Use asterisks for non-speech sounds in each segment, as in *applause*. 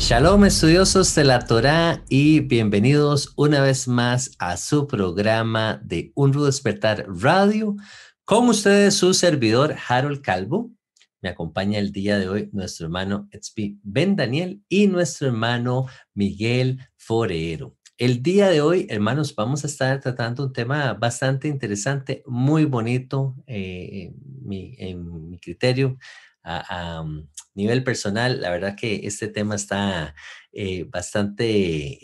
Shalom estudiosos de la Torá y bienvenidos una vez más a su programa de Un Rudo Despertar Radio. Con ustedes su servidor Harold Calvo. Me acompaña el día de hoy nuestro hermano Etzpi Ben Daniel y nuestro hermano Miguel Forero. El día de hoy, hermanos, vamos a estar tratando un tema bastante interesante, muy bonito eh, en mi criterio a, mm, nivel personal, la verdad que este tema está eh, bastante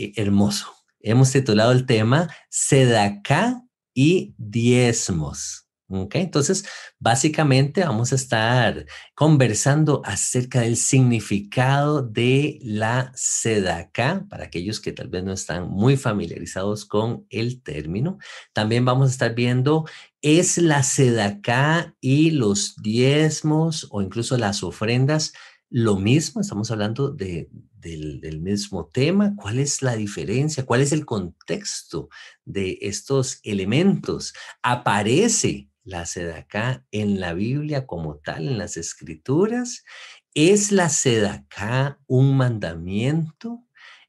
eh, hermoso. Hemos titulado el tema Sedacá y diezmos. Okay, entonces, básicamente vamos a estar conversando acerca del significado de la sedacá para aquellos que tal vez no están muy familiarizados con el término. También vamos a estar viendo es la sedacá y los diezmos o incluso las ofrendas lo mismo, estamos hablando de, del, del, mismo tema, cuál es la diferencia, cuál es el contexto de estos elementos. Aparece la sedacá en la Biblia como tal, en las escrituras? ¿Es la sedacá un mandamiento?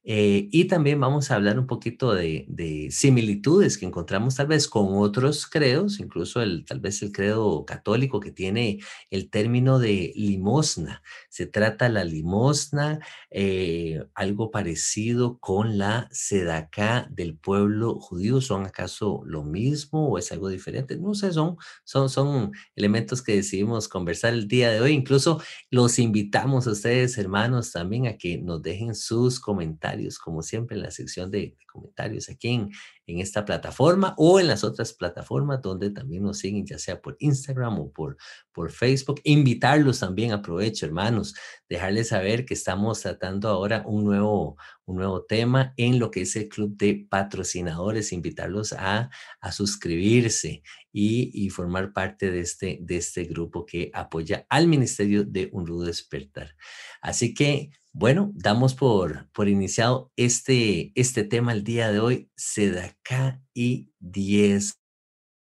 Eh, y también vamos a hablar un poquito de, similitudes que encontramos tal vez con otros credos, incluso el, tal vez el credo católico que tiene el término de limosna. Se trata la limosna, eh, algo parecido con la sedacá del pueblo judío. ¿Son acaso lo mismo o es algo diferente? No sé, son, son, son elementos que decidimos conversar el día de hoy. Incluso los invitamos a ustedes, hermanos, también a que nos dejen sus comentarios como siempre, en la sección de, comentarios aquí en, en, esta plataforma o en las otras plataformas donde también nos siguen, ya sea por Instagram o por, por Facebook. Invitarlos también, aprovecho, hermanos, dejarles saber que estamos tratando ahora un nuevo, un nuevo tema en lo que es el club de patrocinadores, invitarlos a, a suscribirse y, formar parte de este, de este grupo que apoya al Ministerio de Un Rudo Despertar. Así que bueno, damos por, por iniciado este, este tema el de hoy, Sedacá y 10.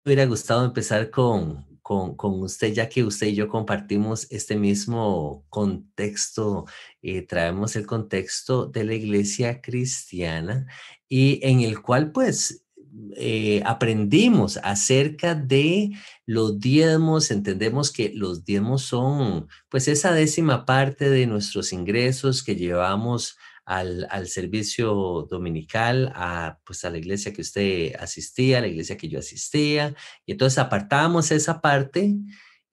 Me hubiera gustado empezar con, con, con, usted, ya que usted y yo compartimos este mismo contexto, eh, traemos el contexto de la iglesia cristiana y en el cual pues eh, aprendimos acerca de los diezmos, entendemos que los diezmos son pues esa décima parte de nuestros ingresos que llevamos al, al, servicio dominical, a, pues a la iglesia que usted asistía, a la iglesia que yo asistía, y entonces apartamos esa parte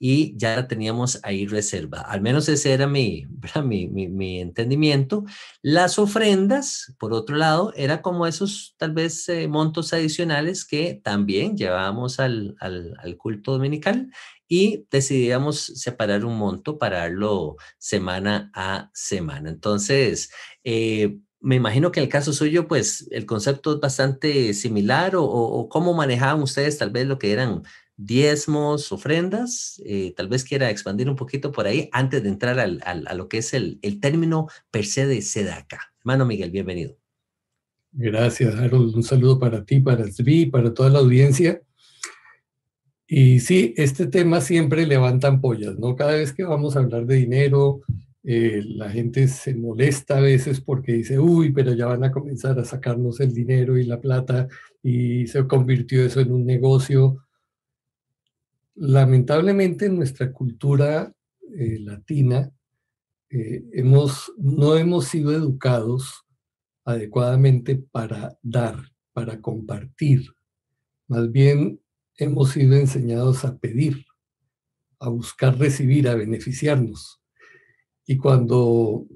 y ya teníamos ahí reservada. Al menos ese *laughs* era mi, mi, mi, entendimiento. Las ofrendas, por otro lado, era como esos tal vez eh, montos adicionales que también llevábamos al, al, al, culto dominical y decidíamos separar un monto para darlo semana a semana. Entonces, eh, me imagino que en el caso suyo, pues el concepto es bastante similar o, o, cómo manejaban ustedes tal vez lo que eran diezmos, ofrendas. Eh, tal vez quiera expandir un poquito por ahí antes de entrar al, a lo que es el, el, término per se de SEDACA. Hermano Miguel, bienvenido. Gracias, Harold. Un saludo para ti, para Svi, para toda la audiencia. Y sí, este tema siempre levanta ampollas, ¿no? Cada vez que vamos a hablar de dinero, eh, la gente se molesta a veces porque dice, uy, pero ya van a comenzar a sacarnos el dinero y la plata y se convirtió eso en un negocio lamentablemente en nuestra cultura eh, latina eh, hemos, no hemos sido educados adecuadamente para dar, para compartir. Más bien hemos sido enseñados a pedir, a buscar recibir, a beneficiarnos. Y cuando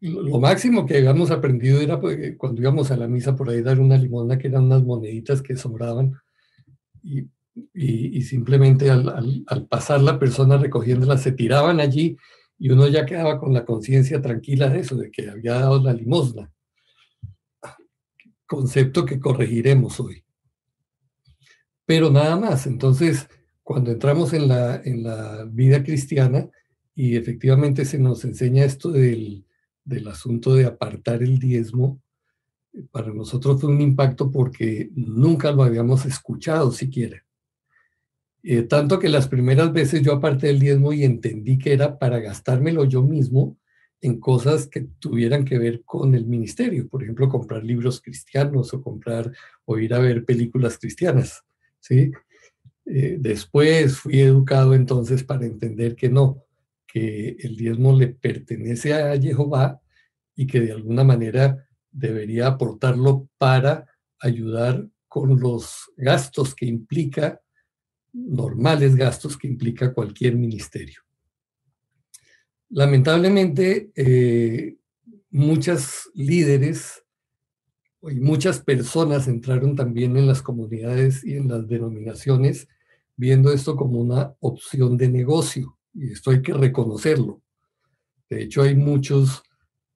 lo máximo que habíamos aprendido era pues, cuando íbamos a la misa por ahí dar una limona que eran unas moneditas que sobraban y y, simplemente al, al, pasar la persona recogiéndola se tiraban allí y uno ya quedaba con la conciencia tranquila de eso, de que había dado la limosna. Concepto que corregiremos hoy. pero nada más. Entonces, cuando entramos en la, en la vida cristiana y efectivamente se nos enseña esto del, del asunto de apartar el diezmo, para nosotros fue un impacto porque nunca lo habíamos escuchado siquiera. Eh, tanto que las primeras veces yo aparté el diezmo y entendí que era para gastármelo yo mismo en cosas que tuvieran que ver con el ministerio, por ejemplo, comprar libros cristianos o comprar o ir a ver películas cristianas, ¿sí? Eh, después fui educado entonces para entender que no, que el diezmo le pertenece a Jehová y que de alguna manera debería aportarlo para ayudar con los gastos que implica, normales gastos que implica cualquier ministerio. Lamentablemente, eh, muchas líderes y muchas personas entraron también en las comunidades y en las denominaciones viendo esto como una opción de negocio, y esto hay que reconocerlo. De hecho, hay muchos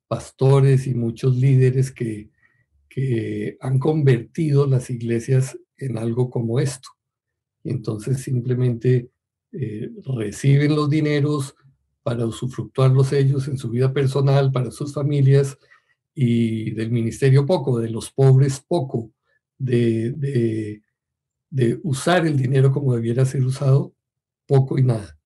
pastores y muchos líderes que, que han convertido las iglesias en algo como esto. Entonces simplemente eh, reciben los dineros para usufructuarlos ellos en su vida personal, para sus familias, y del ministerio poco, de los pobres poco, de, de, de usar el dinero como debiera ser usado, poco y nada.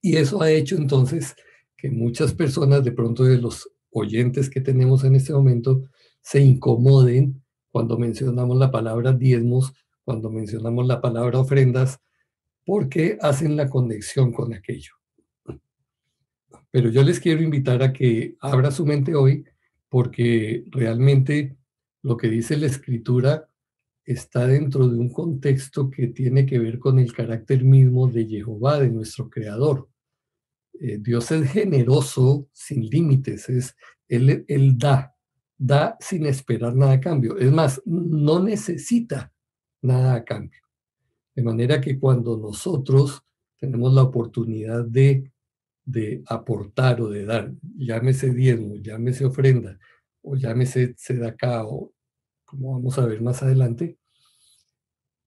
Y eso ha hecho entonces que muchas personas, de pronto de los oyentes que tenemos en este momento, se incomoden cuando mencionamos la palabra diezmos, cuando mencionamos la palabra ofrendas, porque hacen la conexión con aquello. Pero yo les quiero invitar a que abra su mente hoy, porque realmente lo que dice la escritura está dentro de un contexto que tiene que ver con el carácter mismo de Jehová, de nuestro Creador. Eh, Dios es generoso, sin límites, es, él, él da, da sin esperar nada a cambio. Es más, no necesita nada a cambio. De manera que cuando nosotros tenemos la oportunidad de, de aportar o de dar, llámese diezmo, llámese ofrenda, o llámese sedacá, o como vamos a ver más adelante,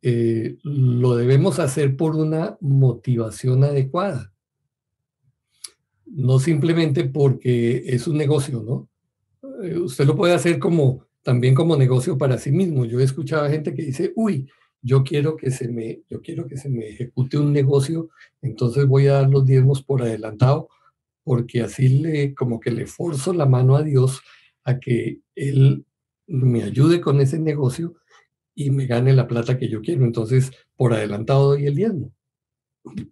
eh, lo debemos hacer por una motivación adecuada no simplemente porque es un negocio, ¿no? Eh, usted lo puede hacer como también como negocio para sí mismo. Yo he escuchado a gente que dice, uy, yo quiero que se me, yo quiero que se me ejecute un negocio, entonces voy a dar los diezmos por adelantado, porque así le, como que le forzo la mano a Dios a que Él me ayude con ese negocio y me gane la plata que yo quiero. Entonces, por adelantado doy el diezmo.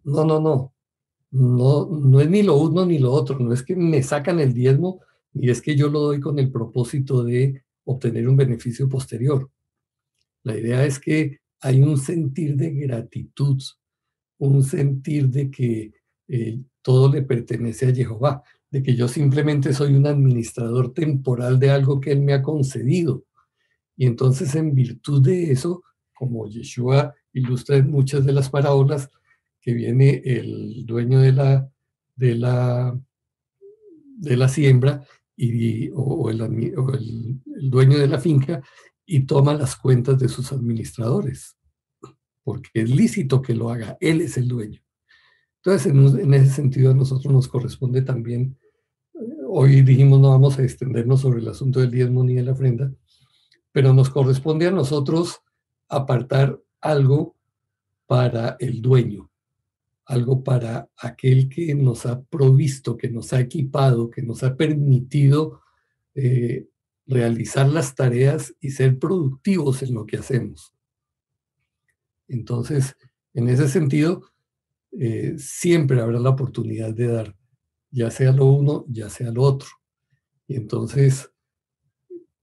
No, no, no no, no es ni lo uno ni lo otro, no es que me sacan el diezmo, ni es que yo lo doy con el propósito de obtener un beneficio posterior. La idea es que hay un sentir de gratitud, un sentir de que eh, todo le pertenece a Jehová, de que yo simplemente soy un administrador temporal de algo que Él me ha concedido. Y entonces en virtud de eso, como Yeshua ilustra en muchas de las parábolas, que viene el dueño de la, de la, de la siembra y, o, el, el, dueño de la finca y toma las cuentas de sus administradores, porque es lícito que lo haga, él es el dueño. Entonces, en, ese sentido, a nosotros nos corresponde también, hoy dijimos no vamos a extendernos sobre el asunto del diezmo ni de la ofrenda, pero nos corresponde a nosotros apartar algo para el dueño, algo para aquel que nos ha provisto, que nos ha equipado, que nos ha permitido eh, realizar las tareas y ser productivos en lo que hacemos. Entonces, en ese sentido, eh, siempre habrá la oportunidad de dar, ya sea lo uno, ya sea lo otro. Y entonces,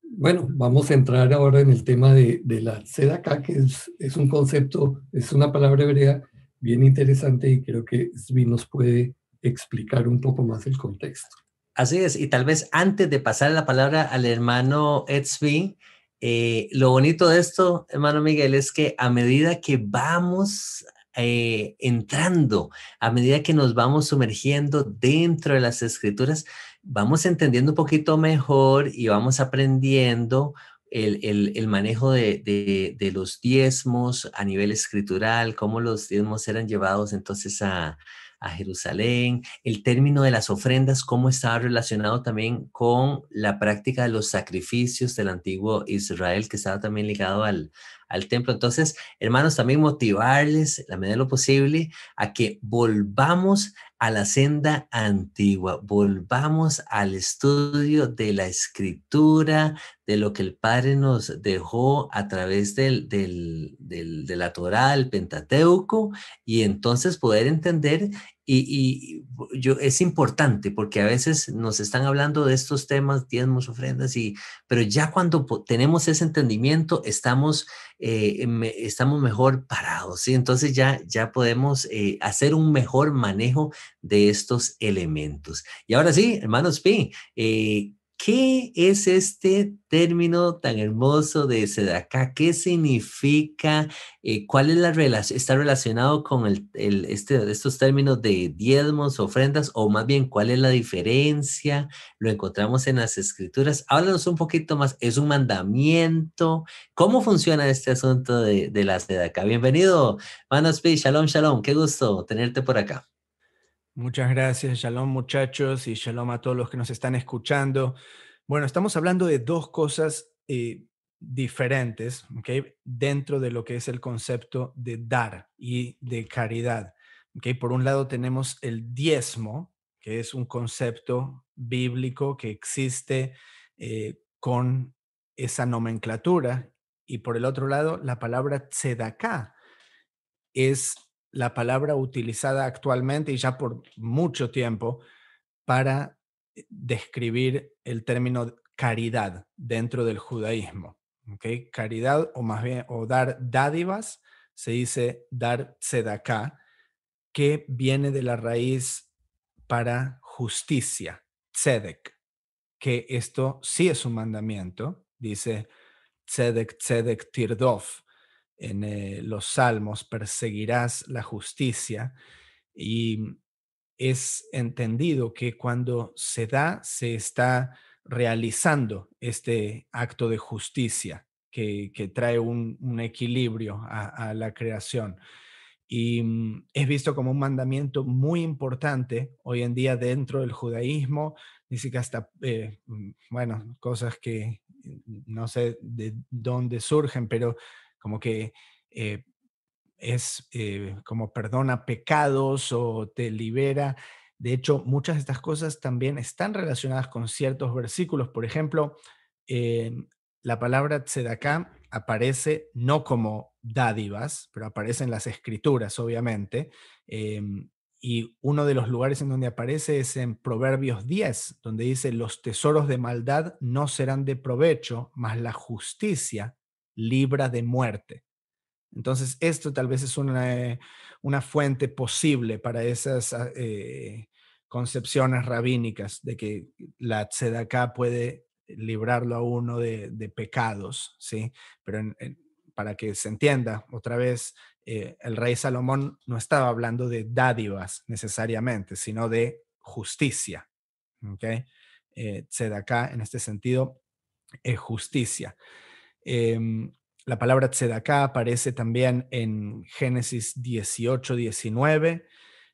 bueno, vamos a entrar ahora en el tema de, la acá, que es, es, un concepto, es una palabra hebrea bien interesante y creo que Svi nos puede explicar un poco más el contexto. Así es, y tal vez antes de pasar la palabra al hermano Edsby, eh, lo bonito de esto, hermano Miguel, es que a medida que vamos eh, entrando, a medida que nos vamos sumergiendo dentro de las escrituras, vamos entendiendo un poquito mejor y vamos aprendiendo el, manejo de, de, los diezmos a nivel escritural, cómo los diezmos eran llevados entonces a, a Jerusalén, el término de las ofrendas, cómo estaba relacionado también con la práctica de los sacrificios del antiguo Israel, que estaba también ligado al, al templo. Entonces, hermanos, también motivarles, la medida de lo posible, a que volvamos a la senda antigua, volvamos al estudio de la escritura, de lo que el Padre nos dejó a través del, del, del, de la Torah, el Pentateuco, y entonces poder entender y, yo, es importante porque a veces nos están hablando de estos temas, diezmos, ofrendas, y, pero ya cuando tenemos ese entendimiento, estamos, eh, estamos mejor parados, ¿sí? Entonces ya, ya podemos eh, hacer un mejor manejo de estos elementos. Y ahora sí, hermanos P, ¿Qué es este término tan hermoso de Sedaká? ¿Qué significa? Eh, ¿Cuál es la relación? ¿Está relacionado con el, este, estos términos de diezmos, ofrendas? O más bien, ¿cuál es la diferencia? ¿Lo encontramos en las escrituras? Háblanos un poquito más. ¿Es un mandamiento? ¿Cómo funciona este asunto de, la Sedaká? Bienvenido, Manos Shalom, shalom. Qué gusto tenerte por acá. Muchas gracias, shalom muchachos y shalom a todos los que nos están escuchando. Bueno, estamos hablando de dos cosas eh, diferentes dentro de lo que es el concepto de dar y de caridad. ¿okay? Por un lado tenemos el diezmo, que es un concepto bíblico que existe eh, con esa nomenclatura, y por el otro lado la palabra tzedakah es la palabra utilizada actualmente y ya por mucho tiempo para eh, describir el término caridad dentro del judaísmo. ¿okay? Caridad o más bien, o dar dádivas, se dice dar tzedakah, que viene de la raíz para justicia, tzedek, que esto sí es un mandamiento, dice tzedek, tzedek, tirdof, en eh, los salmos, perseguirás la justicia. Y es entendido que cuando se da, se está realizando este acto de justicia que, trae un, equilibrio a, la creación. Y mm, es visto como un mandamiento muy importante hoy en día dentro del judaísmo. Dice que hasta, eh, mm, bueno, cosas que no sé de dónde surgen, pero como que eh, es eh, como perdona pecados o te libera. De hecho, muchas de estas cosas también están relacionadas con ciertos versículos. Por ejemplo, la palabra tzedaká aparece no como dádivas, pero aparece en las escrituras, obviamente. Em, y uno de los lugares en donde aparece es en Proverbios 10, donde dice, los tesoros de maldad no serán de provecho, mas la justicia libra de muerte. Entonces, esto tal vez es una, una fuente posible para esas ah, eh, concepciones rabínicas de que la tzedaká puede librarlo a uno de, pecados, ¿sí? Pero para que se entienda, otra vez, eh, el rey Salomón no estaba hablando de dádivas necesariamente, sino de justicia, ¿ok? Eh, tzedaká en este sentido es justicia. Em, la palabra tzedaká aparece también en Génesis 18, 19,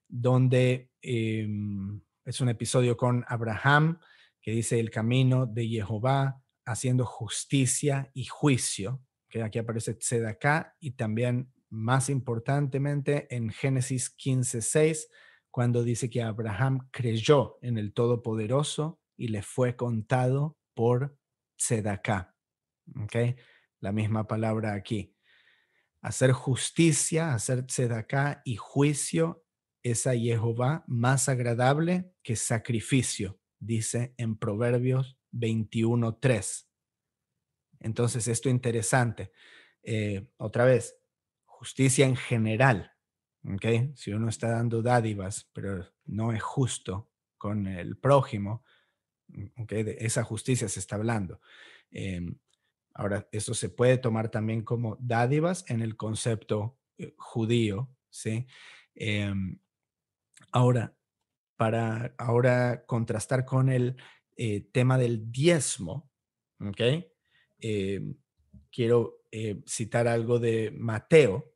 donde em, es un episodio con Abraham que dice el camino de Jehová haciendo justicia y juicio, que aquí aparece tzedaká y también más importantemente en Génesis 15, 6, cuando dice que Abraham creyó en el Todopoderoso y le fue contado por tzedaká. ¿Okay? la misma palabra aquí. Hacer justicia, hacer tzedaká y juicio es a Jehová más agradable que sacrificio, dice en Proverbios 21.3. Entonces, esto interesante. Eh, otra vez, justicia en general. ¿okay? Si uno está dando dádivas, pero no es justo con el prójimo, ¿okay? de esa justicia se está hablando. Em, Ahora, eso se puede tomar también como dádivas en el concepto eh, judío, ¿sí? Em, ahora, para ahora contrastar con el eh, tema del diezmo, ¿ok? eh, quiero eh, citar algo de Mateo,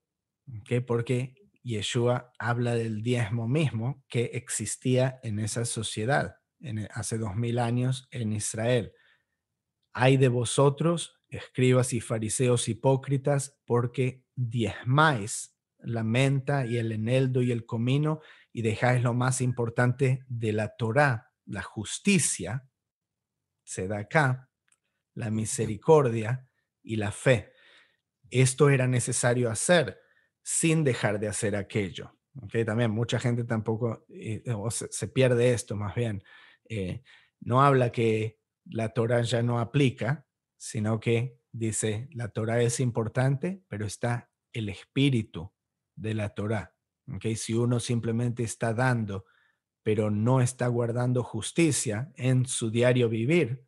¿okay? porque Yeshua habla del diezmo mismo que existía en esa sociedad en, hace dos mil años en Israel. Hay de vosotros, escribas y fariseos hipócritas, porque diezmáis la menta y el eneldo y el comino y dejáis lo más importante de la Torá, la justicia, se da acá, la misericordia y la fe. Esto era necesario hacer sin dejar de hacer aquello. También mucha gente tampoco eh, se, pierde esto más bien. Eh, no habla que la Torah ya no aplica, sino que dice, la Torah es importante, pero está el espíritu de la Torah. ¿okay? Si uno simplemente está dando, pero no está guardando justicia en su diario vivir,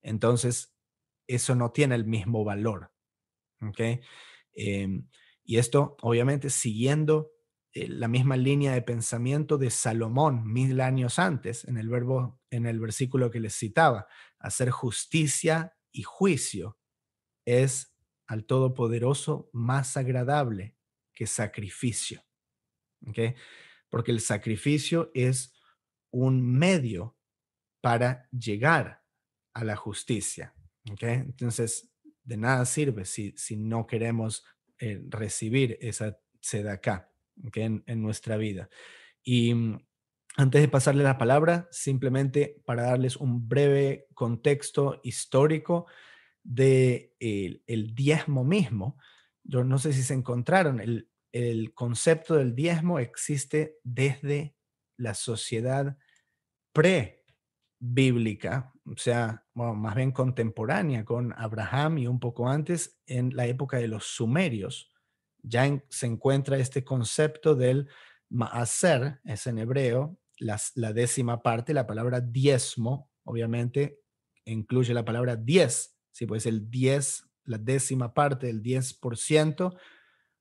entonces eso no tiene el mismo valor. ¿okay? Em, y esto, obviamente, siguiendo eh, la misma línea de pensamiento de Salomón mil años antes, en el verbo, en el versículo que les citaba, hacer justicia y juicio es al Todopoderoso más agradable que sacrificio. Porque el sacrificio es un medio para llegar a la justicia. Entonces, de nada sirve si, si no queremos eh, recibir esa acá en, en nuestra vida. Y mm, antes de pasarle la palabra, simplemente para darles un breve contexto histórico de el, diezmo mismo. Yo no sé si se encontraron, el, el concepto del diezmo existe desde la sociedad pre-bíblica, o sea, más bien contemporánea con Abraham y un poco antes, en la época de los sumerios. Ya se encuentra este concepto del maaser, es en hebreo, la décima parte, la palabra diezmo, obviamente, incluye la palabra diez, si pues el diez, la décima parte por ciento,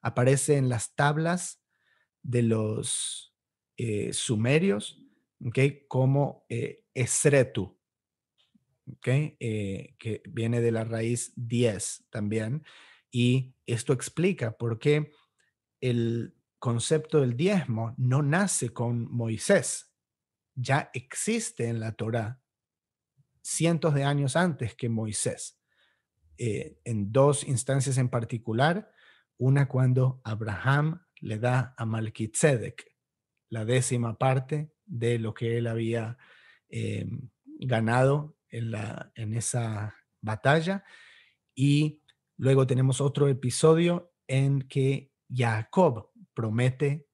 aparece en las tablas de los eh, sumerios, ¿okay? como eh, esretu, eh, que viene de la raíz 10 también. Y esto explica por qué el concepto del diezmo no nace con Moisés, ya existe en la Torá cientos de años antes que Moisés, eh, en dos instancias en particular, una cuando Abraham le da a Malkitzedek la décima parte de lo que él había em, ganado en, la, en esa batalla. Y luego tenemos otro episodio en que Jacob promete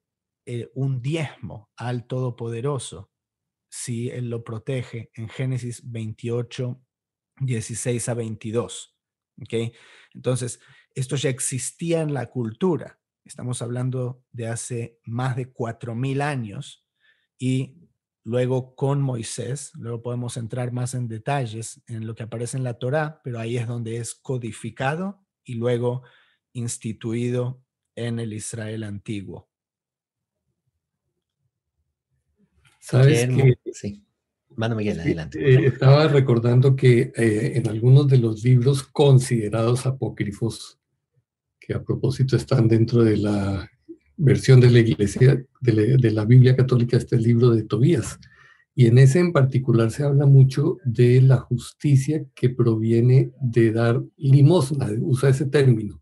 eh, un diezmo al Todopoderoso si él lo protege en Génesis 28, 16 a 22. ¿okay? Entonces, esto ya existía en la cultura. Estamos hablando de hace más de 4.000 años y Luego con Moisés, luego podemos entrar más en detalles en lo que aparece en la Torá, pero ahí es donde es codificado y luego instituido en el Israel antiguo. Sabes que sí. Mano Miguel, adelante. Eh, estaba recordando que eh, en algunos de los libros considerados apócrifos, que a propósito están dentro de la versión de la iglesia, de la, Biblia católica, este libro de Tobías. Y en ese en particular se habla mucho de la justicia que proviene de dar limosna, usa ese término.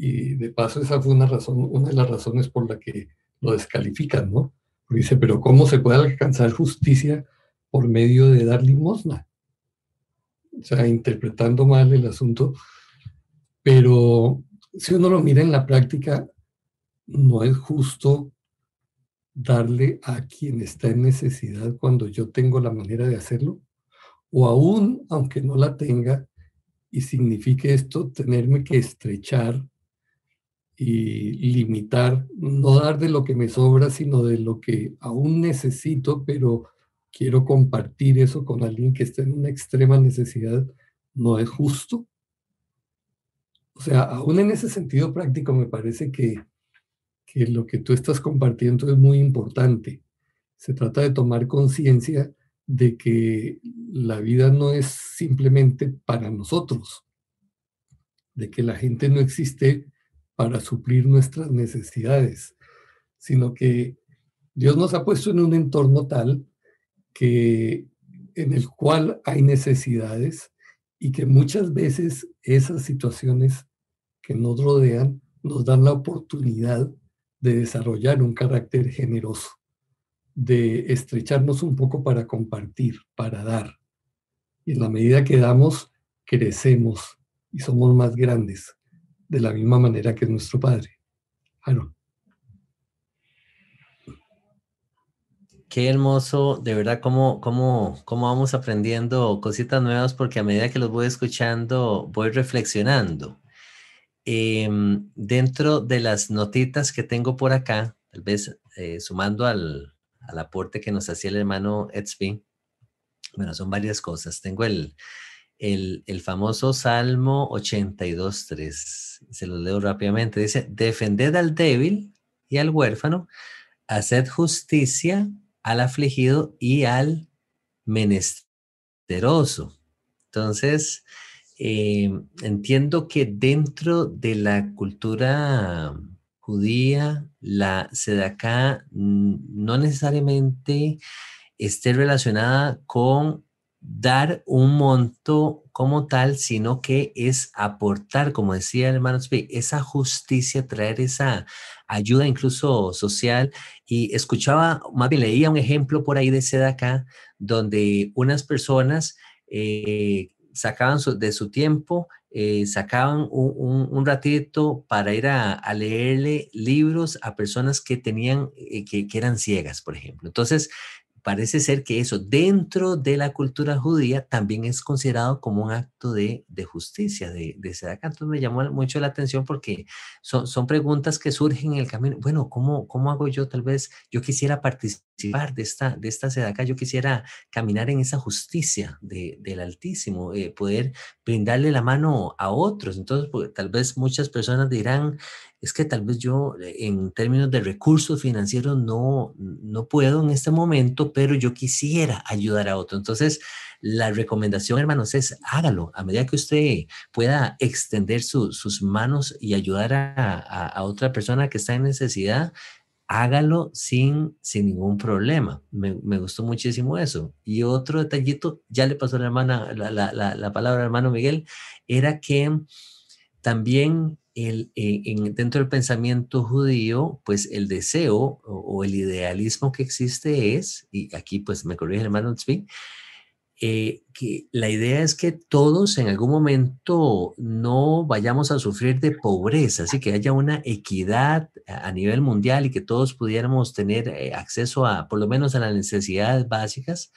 Y de paso esa fue una razón, una de las razones por la que lo descalifican, ¿no? Porque dice, pero ¿cómo se puede alcanzar justicia por medio de dar limosna? O sea, interpretando mal el asunto. Pero si uno lo mira en la práctica, no es justo darle a quien está en necesidad cuando yo tengo la manera de hacerlo, o aún aunque no la tenga, y signifique esto tenerme que estrechar y limitar, no dar de lo que me sobra, sino de lo que aún necesito, pero quiero compartir eso con alguien que está en una extrema necesidad, no es justo. O sea, aún en ese sentido práctico me parece que que lo que tú estás compartiendo es muy importante. Se trata de tomar conciencia de que la vida no es simplemente para nosotros, de que la gente no existe para suplir nuestras necesidades, sino que Dios nos ha puesto en un entorno tal que en el cual hay necesidades y que muchas veces esas situaciones que nos rodean nos dan la oportunidad de desarrollar un carácter generoso, de estrecharnos un poco para compartir, para dar. Y en la medida que damos, crecemos y somos más grandes, de la misma manera que nuestro Padre. Qué hermoso, de verdad, cómo, cómo, cómo vamos aprendiendo cositas nuevas, porque a medida que los voy escuchando, voy reflexionando. Em, dentro de las notitas que tengo por acá, tal vez eh, sumando al, aporte que nos hacía el hermano Edsby, bueno, son varias cosas. Tengo el, el, famoso Salmo 82.3, se lo leo rápidamente. Dice, defended al débil y al huérfano, haced justicia al afligido y al menesteroso. Entonces, eh, entiendo que dentro de la cultura judía, la sedaká no necesariamente esté relacionada con dar un monto como tal, sino que es aportar, como decía el hermano esa justicia, traer esa ayuda incluso social. Y escuchaba, más bien leía un ejemplo por ahí de Sedacá, donde unas personas eh, sacaban de su tiempo, eh, sacaban un, ratito para ir a, leerle libros a personas que tenían, eh, que, que, eran ciegas, por ejemplo. Entonces, parece ser que eso dentro de la cultura judía también es considerado como un acto de, justicia, de, de Entonces me llamó mucho la atención porque son, son preguntas que surgen en el camino. Bueno, ¿cómo, ¿cómo hago yo? Tal vez yo quisiera participar de esta, de esta sedacá, yo quisiera caminar en esa justicia del Altísimo, eh, poder brindarle la mano a otros. Entonces, pues, tal vez muchas personas dirán, es que tal vez yo eh, en términos de recursos financieros no, no puedo en este momento, pero yo quisiera ayudar a otro. Entonces, la recomendación, hermanos, es hágalo a medida que usted pueda extender sus manos y ayudar a, otra persona que está en necesidad. Hágalo sin, sin ningún problema. Me, gustó muchísimo eso. Y otro detallito, ya le pasó la, hermana, la, la, la palabra al hermano Miguel, era que también el, eh, en, dentro del pensamiento judío, pues el deseo o, el idealismo que existe es, y aquí pues me corrige el hermano Tzvi, eh, que la idea es que todos en algún momento no vayamos a sufrir de pobreza, así que haya una equidad a, nivel mundial y que todos pudiéramos tener eh, acceso a por lo menos a las necesidades básicas,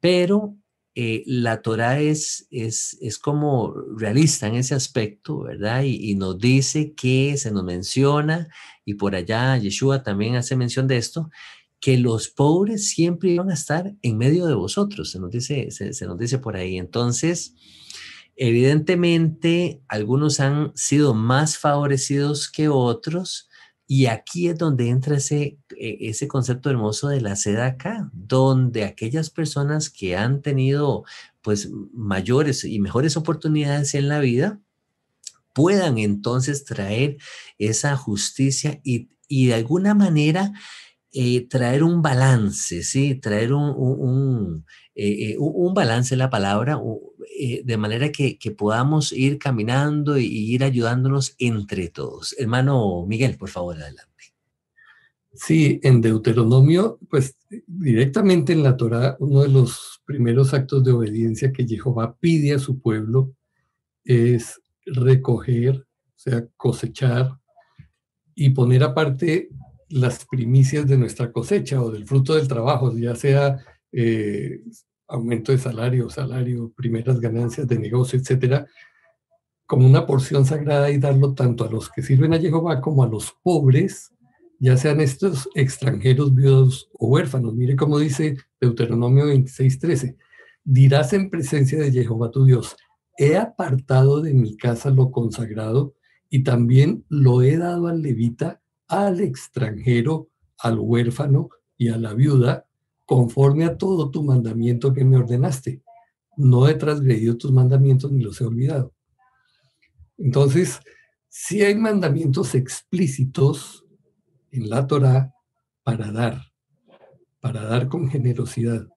pero eh, la Torah es, es, es, como realista en ese aspecto, ¿verdad? Y, nos dice que se nos menciona, y por allá Yeshua también hace mención de esto, que los pobres siempre van a estar en medio de vosotros, se nos dice, se nos dice por ahí. Entonces, evidentemente, algunos han sido más favorecidos que otros, y aquí es donde entra ese, e, ese concepto hermoso de la seda acá, donde aquellas personas que han tenido pues mayores y mejores oportunidades en la vida puedan entonces traer esa justicia y, de alguna manera eh, traer un balance, ¿sí? Traer un, un, eh, eh, balance, la palabra, de manera que, podamos ir caminando y, ir ayudándonos entre todos. Hermano Miguel, por favor, adelante. Sí, en Deuteronomio, pues directamente en la Torah, uno de los primeros actos de obediencia que Jehová pide a su pueblo es recoger, o sea, cosechar y poner aparte las primicias de nuestra cosecha o del fruto del trabajo, ya sea eh, aumento de salario, salario, primeras ganancias de negocio, etcétera, como una porción sagrada y darlo tanto a los que sirven a Jehová como a los pobres, ya sean estos extranjeros, viudos o huérfanos. Mire cómo dice Deuteronomio 26:13. Dirás en presencia de Jehová tu Dios, he apartado de mi casa lo consagrado y también lo he dado al levita, al extranjero, al huérfano y a la viuda, conforme a todo tu mandamiento que me ordenaste. No he transgredido tus mandamientos ni los he olvidado. Entonces, sí hay mandamientos explícitos en la Torah para dar, para dar con generosidad.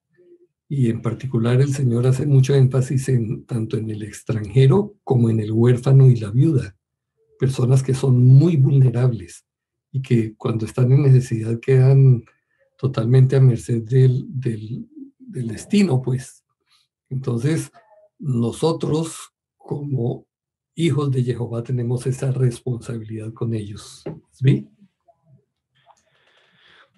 Y en particular el Señor hace mucho énfasis en tanto en el extranjero como en el huérfano y la viuda, personas que son muy vulnerables y que cuando están en necesidad quedan totalmente a merced del, del, del destino, pues. Entonces, nosotros como hijos de Jehová tenemos esa responsabilidad con ellos. ¿Sí?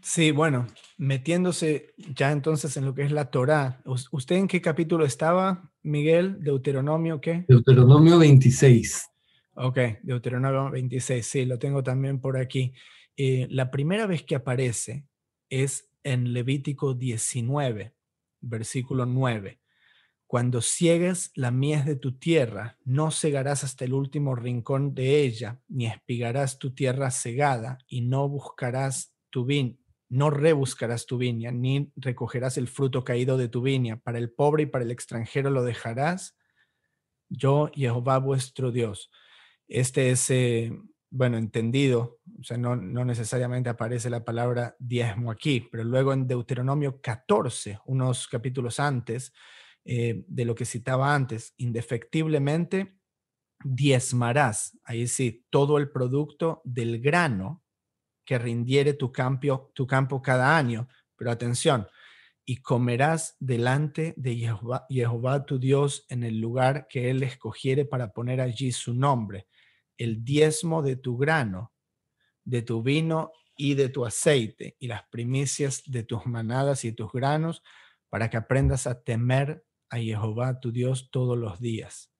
Sí, bueno, metiéndose ya entonces en lo que es la Torá. ¿Usted en qué capítulo estaba, Miguel? ¿Deuteronomio qué? Deuteronomio 26. Ok, Deuteronomio 26, sí, lo tengo también por aquí. Eh, la primera vez que aparece es en Levítico 19, versículo 9. Cuando ciegues la mies de tu tierra, no cegarás hasta el último rincón de ella, ni espigarás tu tierra cegada, y no buscarás tu vin, no rebuscarás tu viña, ni recogerás el fruto caído de tu viña. Para el pobre y para el extranjero lo dejarás. Yo, Jehová vuestro Dios. Este es, bueno, entendido, o sea, no, no necesariamente aparece la palabra diezmo aquí, pero luego en Deuteronomio 14, unos capítulos antes eh, de lo que citaba antes, indefectiblemente diezmarás, ahí sí, todo el producto del grano que rindiere tu campo, tu campo cada año. Pero atención, y comerás delante de Jehová, Jehová, tu Dios en el lugar que él escogiere para poner allí su nombre, el diezmo de tu grano, de tu vino y de tu aceite, y las primicias de tus manadas y tus granos, para que aprendas a temer a Jehová tu Dios todos los días.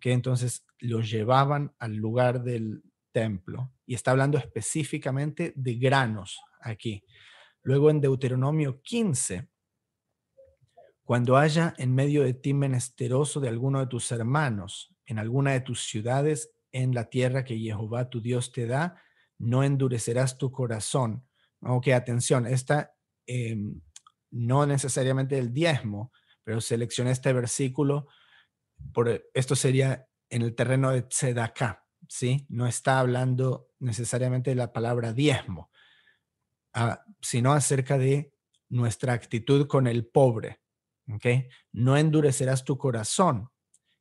que Entonces los llevaban al lugar del, templo. Y está hablando específicamente de granos aquí. Luego en Deuteronomio 15, cuando haya en medio de ti menesteroso de alguno de tus hermanos, en alguna de tus ciudades, en la tierra que Jehová tu Dios te da, no endurecerás tu corazón. Ok, atención, esta em, no necesariamente el diezmo, pero seleccioné este versículo, por, esto sería en el terreno de Tzedaká, ¿sí? No está hablando necesariamente de la palabra diezmo, ah, sino acerca de nuestra actitud con el pobre, No endurecerás tu corazón,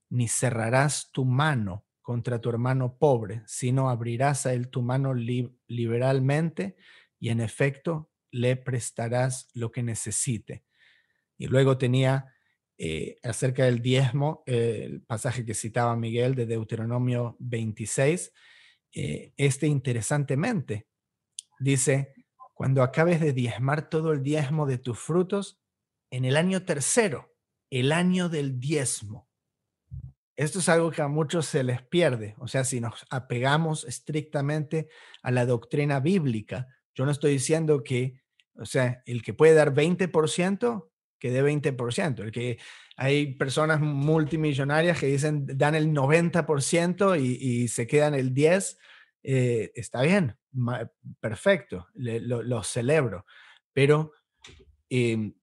ni cerrarás tu mano contra tu hermano pobre, sino abrirás a él tu mano liberalmente y en efecto le prestarás lo que necesite. Y luego tenía eh, acerca del diezmo, el pasaje que citaba Miguel de Deuteronomio 26, eh, este interesantemente dice, cuando acabes de diezmar todo el diezmo de tus frutos, en el año tercero, el año del diezmo. Esto es algo que a muchos se les pierde. O sea, si nos apegamos estrictamente a la doctrina bíblica, yo no estoy diciendo que, o sea, el que puede dar 20%, que dé 20%. El que hay personas multimillonarias que dicen dan el 90% y, y se quedan el 10%, eh, está bien, perfecto, lo, celebro. Pero em,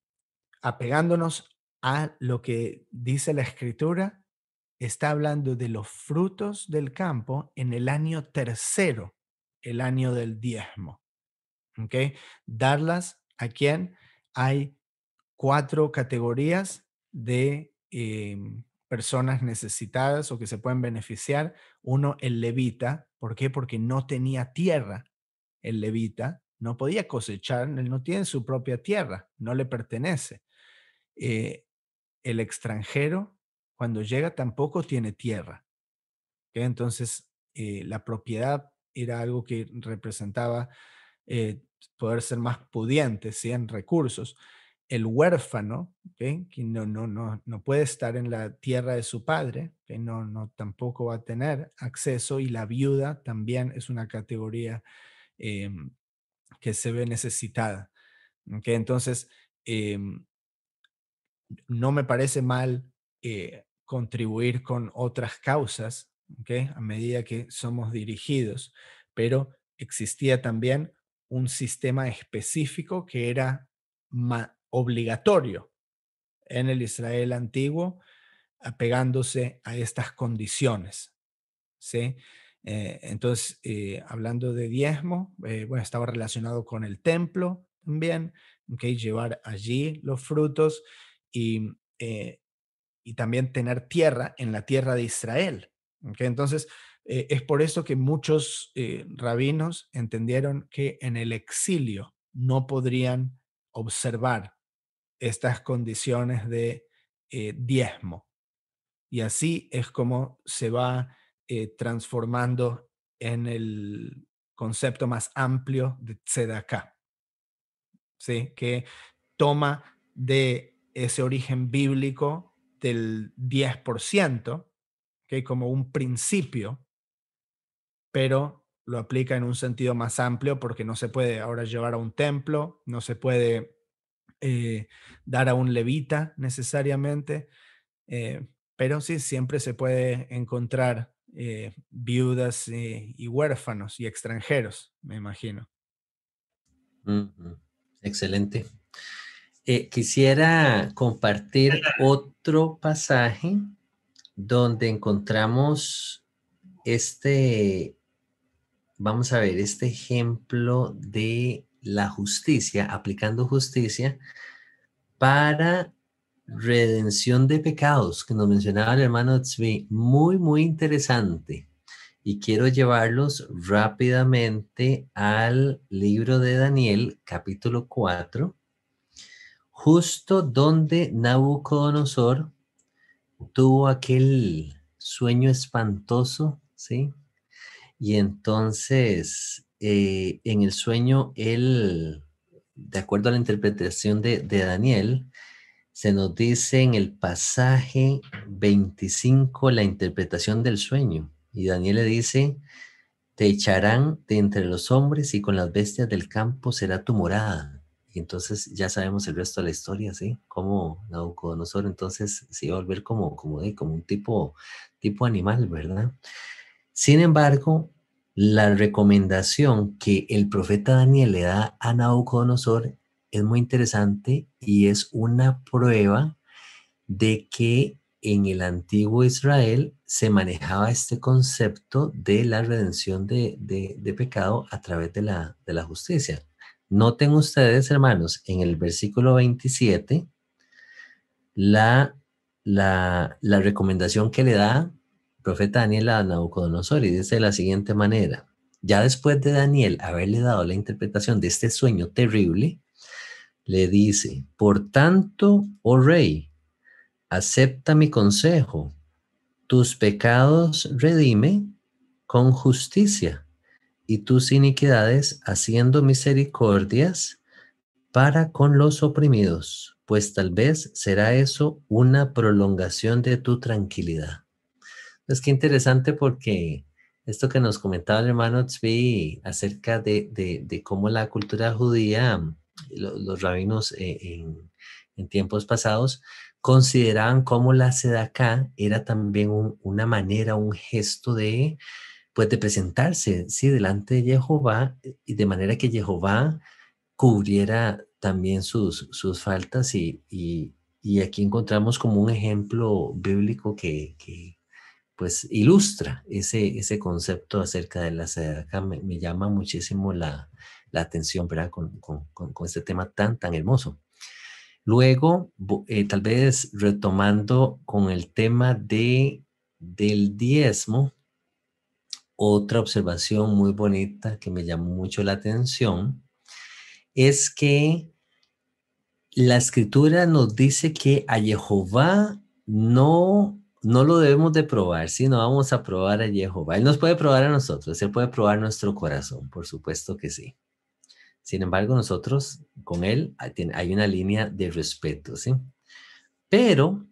apegándonos a lo que dice la escritura, está hablando de los frutos del campo en el año tercero, el año del diezmo. ¿Ok? Darlas a quien hay cuatro categorías de em, personas necesitadas o que se pueden beneficiar. Uno, el levita. ¿Por qué? Porque no tenía tierra. El levita no podía cosechar, él no tiene su propia tierra, no le pertenece. Eh, el extranjero, cuando llega, tampoco tiene tierra. Entonces, eh, la propiedad era algo que representaba eh, poder ser más pudiente, ¿sí? en recursos el huérfano, que no, no, no, no puede estar en la tierra de su padre, que no, no tampoco va a tener acceso, y la viuda también es una categoría em, que se ve necesitada. ¿okay? Entonces, em, no me parece mal eh, contribuir con otras causas ¿okay? a medida que somos dirigidos, pero existía también un sistema específico que era obligatorio en el Israel antiguo, apegándose a estas condiciones. ¿sí? Eh, entonces, eh, hablando de diezmo, eh, bueno, estaba relacionado con el templo también, ¿okay? llevar allí los frutos y, y también tener tierra en la tierra de Israel. Entonces, es por eso que muchos rabinos entendieron que en el exilio no podrían observar estas condiciones de diezmo. Y así es como se va eh, transformando en el concepto más amplio de tzedakah, ¿sí? que toma de ese origen bíblico del 10%, que como un principio, pero lo aplica en un sentido más amplio porque no se puede ahora llevar a un templo, no se puede eh, dar a un levita necesariamente, eh, pero sí siempre se puede encontrar eh, viudas y huérfanos y extranjeros, me imagino. Excelente. Eh, quisiera compartir otro pasaje donde encontramos este, vamos a ver, este ejemplo de la justicia, aplicando justicia para redención de pecados que nos mencionaba el hermano Tzvi, muy, muy interesante. Y quiero llevarlos rápidamente al libro de Daniel, capítulo 4, justo donde Nabucodonosor tuvo aquel sueño espantoso, ¿sí? Y entonces, eh, en el sueño, él, de acuerdo a la interpretación de, de Daniel, se nos dice en el pasaje 25 la interpretación del sueño. Y Daniel le dice, te echarán de entre los hombres y con las bestias del campo será tu morada. Y entonces ya sabemos el resto de la historia, ¿sí? Como Nabucodonosor entonces se iba a volver como, como, como un tipo, tipo animal, ¿verdad? Sin embargo, la recomendación que el profeta Daniel le da a Nabucodonosor es muy interesante y es una prueba de que en el antiguo Israel se manejaba este concepto de la redención de, pecado a través de la, de la justicia. Noten ustedes, hermanos, en el versículo 27, la, la, la recomendación que le da el profeta Daniel a Nabucodonosor y dice de la siguiente manera, ya después de Daniel haberle dado la interpretación de este sueño terrible, le dice, por tanto, oh rey, acepta mi consejo, tus pecados redime con justicia y tus iniquidades haciendo misericordias para con los oprimidos, pues tal vez será eso una prolongación de tu tranquilidad. Es que interesante porque esto que nos comentaba el hermano Tzvi acerca de, de cómo la cultura judía los, rabinos eh, en, tiempos pasados consideraban como la sedacá era también una manera, un gesto de, pues, de presentarse, sí, delante de Jehová, y de manera que Jehová cubriera también sus, sus faltas y, aquí encontramos como un ejemplo bíblico que, pues ilustra ese, ese concepto acerca de la sedacá. me llama muchísimo la, la atención, ¿verdad? Con, con, con, este tema tan, tan hermoso. Luego, eh, tal vez retomando con el tema de, del diezmo, otra observación muy bonita que me llamó mucho la atención es que la escritura nos dice que a Jehová no, no lo debemos de probar, sino vamos a probar a Jehová. Él nos puede probar a nosotros, Él puede probar nuestro corazón, por supuesto que sí. Sin embargo, nosotros con él hay una línea de respeto, ¿sí? Pero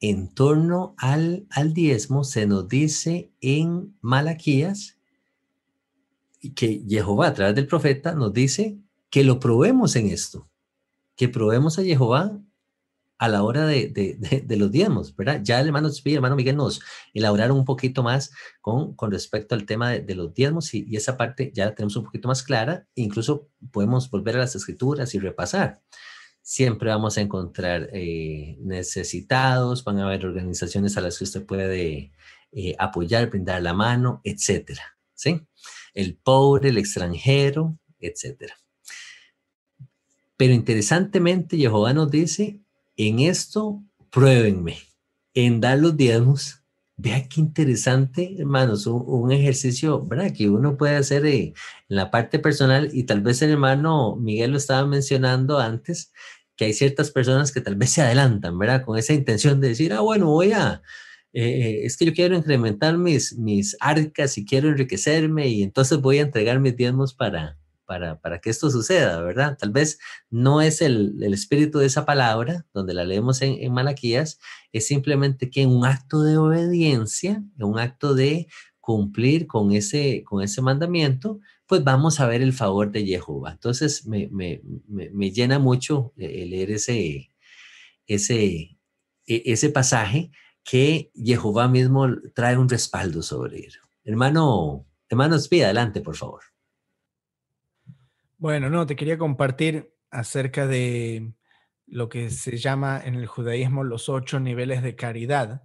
en torno al, al diezmo se nos dice en Malaquías que Jehová a través del profeta nos dice que lo probemos en esto, que probemos a Jehová a la hora de, los diezmos, ¿verdad? Ya el hermano el hermano Miguel nos elaboraron un poquito más con, con respecto al tema de, los diezmos y, esa parte ya tenemos un poquito más clara, incluso podemos volver a las escrituras y repasar. Siempre vamos a encontrar eh, necesitados, van a haber organizaciones a las que usted puede eh, apoyar, brindar la mano, etcétera. ¿sí? El pobre, el extranjero, etcétera. Pero interesantemente, Jehová nos dice, en esto pruébenme, en dar los diezmos. Vea qué interesante, hermanos, un, ejercicio, ¿verdad? Que uno puede hacer en la parte personal y tal vez el hermano Miguel lo estaba mencionando antes, que hay ciertas personas que tal vez se adelantan, ¿verdad? Con esa intención de decir, ah, bueno, voy a, eh, es que yo quiero incrementar mis, mis arcas y quiero enriquecerme y entonces voy a entregar mis diezmos para, para, para que esto suceda, ¿verdad? Tal vez no es el, el espíritu de esa palabra, donde la leemos en, en Malaquías, es simplemente que un acto de obediencia, en un acto de cumplir con ese, con ese mandamiento, pues vamos a ver el favor de Jehová. Entonces me, me, me, llena mucho eh, leer ese, ese, e, ese pasaje que Jehová mismo trae un respaldo sobre él. Hermano, hermano Espía, adelante, por favor. Bueno, no, te quería compartir acerca de lo que se llama en el judaísmo los ocho niveles de caridad,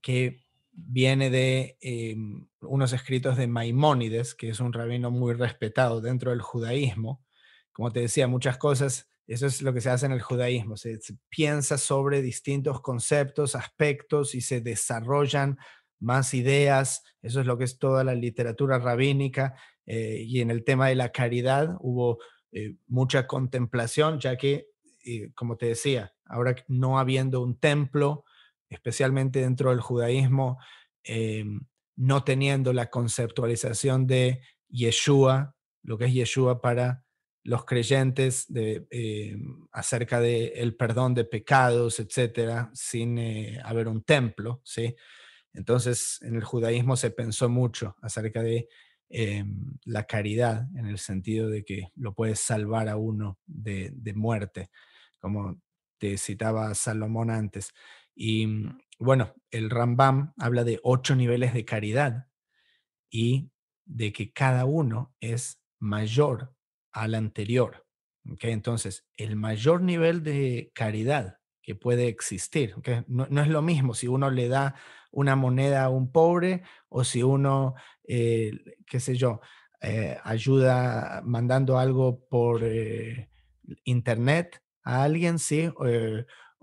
que viene de em, unos escritos de Maimónides, que es un rabino muy respetado dentro del judaísmo. Como te decía, muchas cosas, eso es lo que se hace en el judaísmo, se, piensa sobre distintos conceptos, aspectos y se desarrollan más ideas, eso es lo que es toda la literatura rabínica, eh, y en el tema de la caridad hubo eh, mucha contemplación, ya que, eh, como te decía, ahora no habiendo un templo, especialmente dentro del judaísmo, em, no teniendo la conceptualización de Yeshua, lo que es Yeshua para los creyentes de, em, acerca del el perdón de pecados, etcétera, sin eh, haber un templo, ¿sí? Entonces, en el judaísmo se pensó mucho acerca de em, la caridad, en el sentido de que lo puedes salvar a uno de, de muerte, como te citaba Salomón antes. Y mm, bueno, el Rambam habla de ocho niveles de caridad y de que cada uno es mayor al anterior. ¿okay? Entonces, el mayor nivel de caridad que puede existir, ¿okay? no, es lo mismo si uno le da una moneda a un pobre o si uno, eh, qué sé yo, eh, ayuda mandando algo por eh, internet a alguien, sí,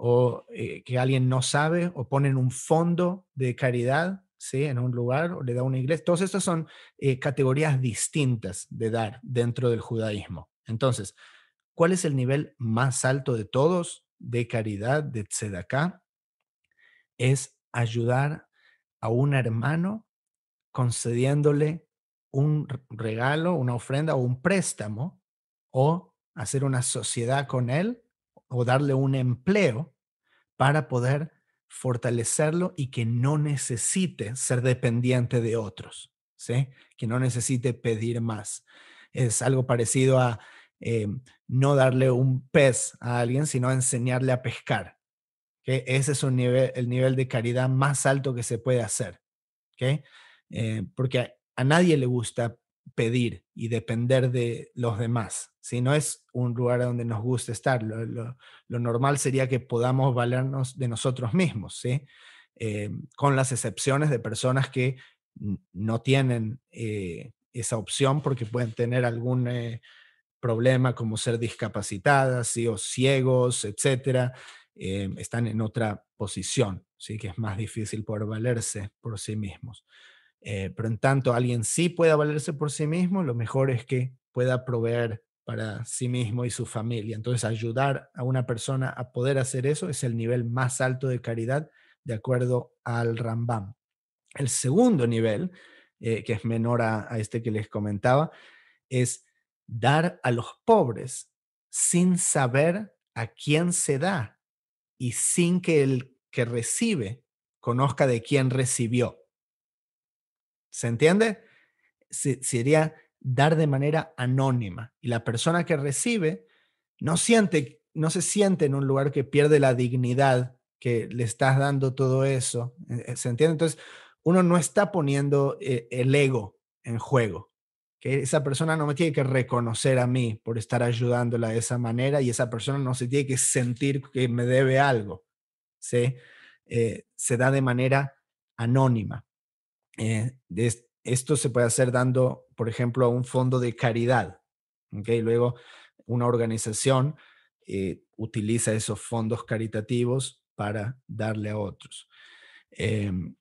o eh, que alguien no sabe o ponen un fondo de caridad ¿sí? en un lugar o le da una iglesia. Todas estas son eh, categorías distintas de dar dentro del judaísmo. Entonces, ¿cuál es el nivel más alto de todos de caridad, de tzedakah? Es ayudar a un hermano concediéndole un regalo, una ofrenda o un préstamo o hacer una sociedad con él o darle un empleo para poder fortalecerlo y que no necesite ser dependiente de otros, ¿sí? que no necesite pedir más. Es algo parecido a eh, no darle un pez a alguien, sino enseñarle a pescar. ¿okay? Ese es el nivel de caridad más alto que se puede hacer. ¿okay? Eh, porque a nadie le gusta pedir y depender de los demás. Si no es un lugar donde nos gusta estar, lo, normal sería que podamos valernos de nosotros mismos, ¿sí? Eh, con las excepciones de personas que no tienen eh, esa opción porque pueden tener algún eh, problema como ser discapacitadas ¿sí? o ciegos, etcétera, están en otra posición, ¿sí? que es más difícil poder valerse por sí mismos. Eh, pero en tanto alguien sí pueda valerse por sí mismo, lo mejor es que pueda proveer para sí mismo y su familia. Entonces, ayudar a una persona a poder hacer eso es el nivel más alto de caridad de acuerdo al Rambam. El segundo nivel, eh, que es menor a, este que les comentaba, es dar a los pobres sin saber a quién se da y sin que el que recibe conozca de quién recibió. ¿Se entiende? sería dar de manera anónima y la persona que recibe no siente, no se siente en un lugar que pierde la dignidad que le estás dando todo eso. Eh, ¿Se entiende? Entonces, uno no está poniendo eh, el ego en juego. Que esa persona no me tiene que reconocer a mí por estar ayudándola de esa manera y esa persona no se tiene que sentir que me debe algo. ¿sí? Eh, se da de manera anónima. Eh, esto se puede hacer dando, por ejemplo, a un fondo de caridad. ¿okay? Luego, una organización eh, utiliza esos fondos caritativos para darle a otros. Em,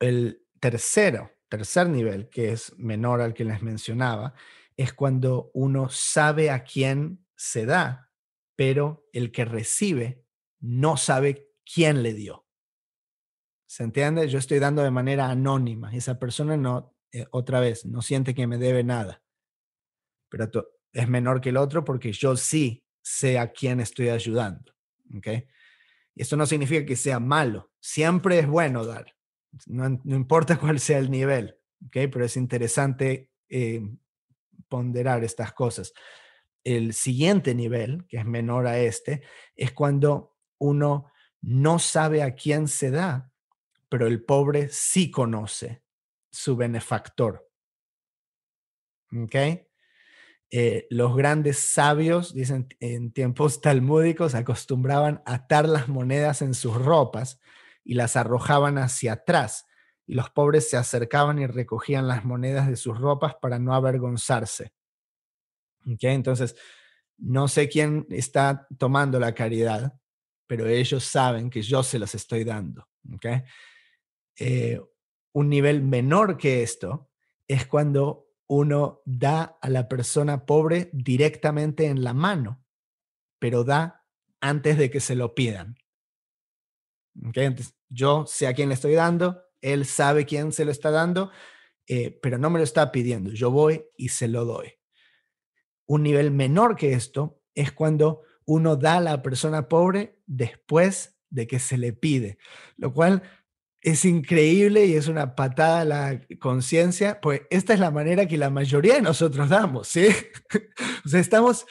el tercero, tercer nivel, que es menor al que les mencionaba, es cuando uno sabe a quién se da, pero el que recibe no sabe quién le dio. ¿Se entiende? Yo estoy dando de manera anónima. Esa persona no, eh, otra vez, no siente que me debe nada. Pero es menor que el otro porque yo sí sé a quién estoy ayudando. ¿Ok? Y esto no significa que sea malo. Siempre es bueno dar. No, importa *laughs* cuál sea el nivel. ¿Ok? Pero es interesante eh, ponderar estas cosas. El siguiente nivel, que es menor a este, es cuando uno no sabe a quién se da, pero el pobre sí conoce su benefactor. ¿Ok? Eh, los grandes sabios, dicen en tiempos talmúdicos, acostumbraban atar las monedas en sus ropas y las arrojaban hacia atrás. Y los pobres se acercaban y recogían las monedas de sus ropas para no avergonzarse. ¿Ok? Entonces, no sé quién está tomando la caridad, pero ellos saben que yo se los estoy dando. ¿Ok? Eh, un nivel menor que esto es cuando uno da a la persona pobre directamente en la mano, pero da antes de que se lo pidan. yo sé a quién le estoy dando, él sabe quién se lo está dando, eh, pero no me lo está pidiendo. Yo voy y se lo doy. Un nivel menor que esto es cuando uno da a la persona pobre después de que se le pide, lo cual es increíble y es una patada a la conciencia, pues esta es la manera que la mayoría de nosotros damos, ¿sí? *laughs* o sea, estamos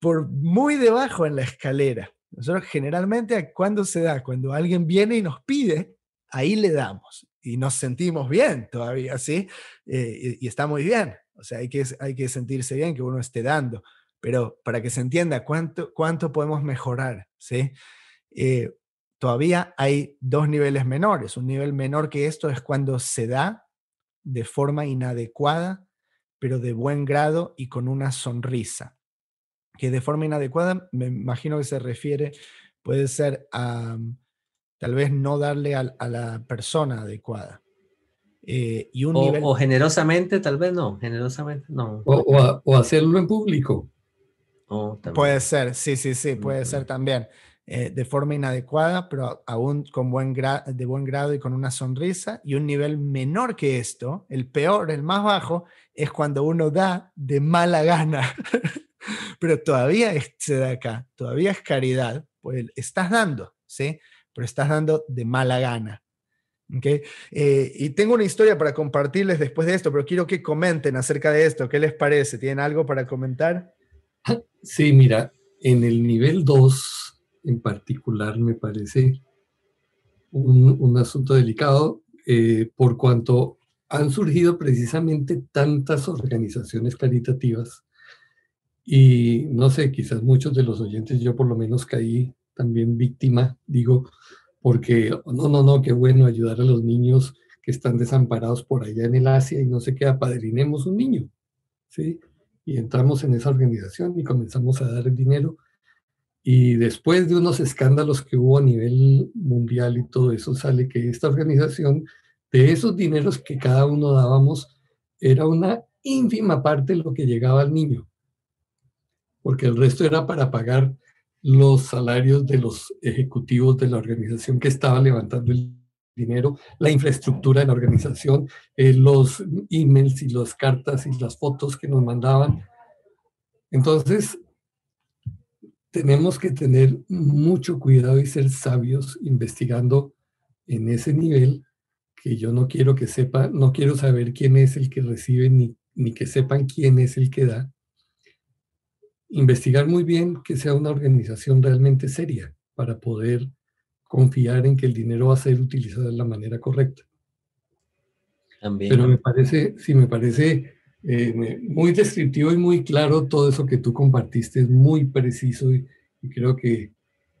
por muy debajo en la escalera. Nosotros generalmente, cuando se da? Cuando alguien viene y nos pide, ahí le damos y nos sentimos bien todavía, ¿sí? Eh, y, está muy bien. O sea, hay que, hay que sentirse bien que uno esté dando, pero para que se entienda cuánto, cuánto podemos mejorar, ¿sí? Eh, todavía hay dos niveles menores. Un nivel menor que esto es cuando se da de forma inadecuada, pero de buen grado y con una sonrisa. Que de forma inadecuada, me imagino que se refiere, puede ser a tal vez no darle a, la persona adecuada. Eh, y un o, generosamente, tal vez no, generosamente no. O, hacerlo en público. puede ser, sí, sí, sí, puede ser también. Eh, de forma inadecuada, pero aún con buen de buen grado y con una sonrisa. Y un nivel menor que esto, el peor, el más bajo, es cuando uno da de mala gana. *laughs* pero todavía se da acá, todavía es caridad, pues estás dando, ¿sí? Pero estás dando de mala gana. ¿Okay? Eh, y tengo una historia para compartirles después de esto, pero quiero que comenten acerca de esto. ¿Qué les parece? ¿Tienen algo para comentar? *laughs* Sí, mira, en el nivel 2 en particular me parece un, asunto delicado eh, por cuanto han surgido precisamente tantas organizaciones caritativas y no sé, quizás muchos de los oyentes, yo por lo menos caí también víctima, digo, porque no, no, no, qué bueno ayudar a los niños que están desamparados por allá en el Asia y no sé qué, apadrinemos un niño, ¿sí? Y entramos en esa organización y comenzamos a dar dinero y después de unos escándalos que hubo a nivel mundial y todo eso, sale que esta organización, de esos dineros que cada uno dábamos, era una ínfima parte de lo que llegaba al niño, porque el resto era para pagar los salarios de los ejecutivos de la organización que estaba levantando el dinero, la infraestructura de la organización, eh, los emails y las cartas y las fotos que nos mandaban. Entonces, tenemos que tener mucho cuidado y ser sabios investigando en ese nivel que yo no quiero que sepa, no quiero saber quién es el que recibe ni, ni que sepan quién es el que da. Investigar muy bien que sea una organización realmente seria para poder confiar en que el dinero va a ser utilizado de la manera correcta. También. Pero me parece, sí, me parece eh, muy descriptivo y muy claro todo eso que tú compartiste, es muy preciso y, creo que